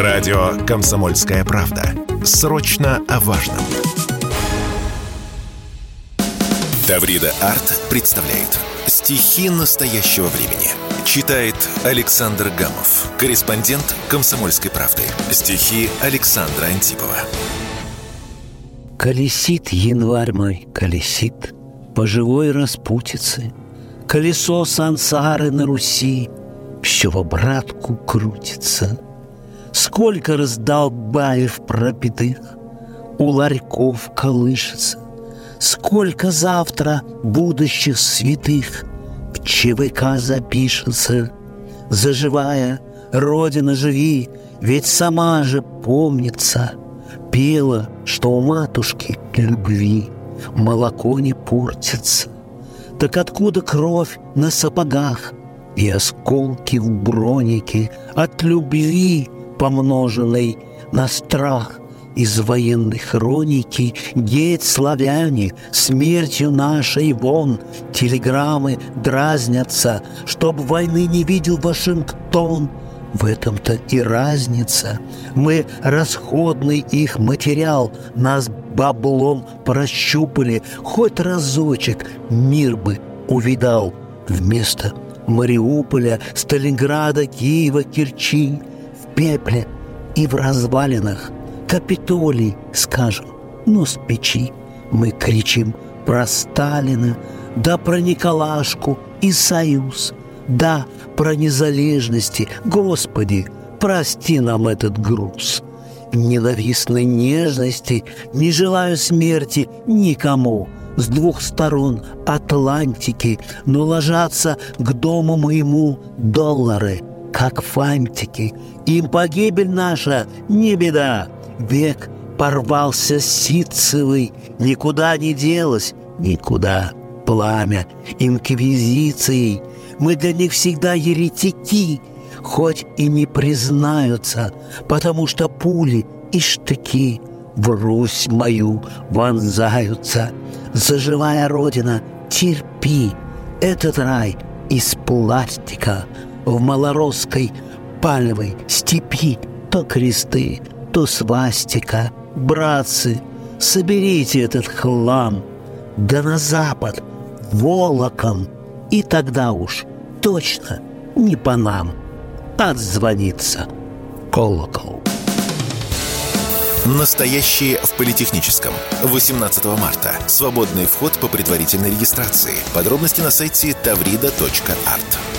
Радио «Комсомольская правда». Срочно о важном. Таврида Арт представляет стихи настоящего времени. Читает Александр Гамов, корреспондент «Комсомольской правды». Стихи Александра Антипова. Колесит январь мой, колесит По живой распутице. Колесо сансары на Руси Все в обратку крутится. Сколько раздолбаев пропитых У ларьков колышется. Сколько завтра будущих святых В ЧВК запишется. Заживая, Родина, живи, Ведь сама же помнится — Пела, что у матушки любви молоко не портится. Так откуда кровь на сапогах и осколки в бронике от любви, помноженной на страх? Из военной хроники Геть славяне смертью нашей вон Телеграммы дразнятся, Чтоб войны не видел Вашингтон — в этом-то и разница. Мы расходный их материал, нас баблом прощупали, хоть разочек мир бы увидал. Вместо Мариуполя, Сталинграда, Киева, Керчи, пепле и в развалинах. Капитолий, скажем, ну с печи. Мы кричим про Сталина, да про Николашку и Союз – да, про незалежности. Господи, прости нам этот груз. Ненавистной нежности не желаю смерти никому. С двух сторон Атлантики, но ложатся к дому моему доллары, как фантики. Им погибель наша не беда. Век порвался ситцевый, никуда не делось, никуда. Пламя инквизицией мы для них всегда еретики, хоть и не признаются, потому что пули и штыки в Русь мою вонзаются. Заживая Родина, терпи, этот рай из пластика в малоросской пальмовой степи то кресты, то свастика. Братцы, соберите этот хлам, да на запад, волоком, и тогда уж точно не по нам. Отзвонится колокол. Настоящие в политехническом. 18 марта. Свободный вход по предварительной регистрации. Подробности на сайте tavrida.art.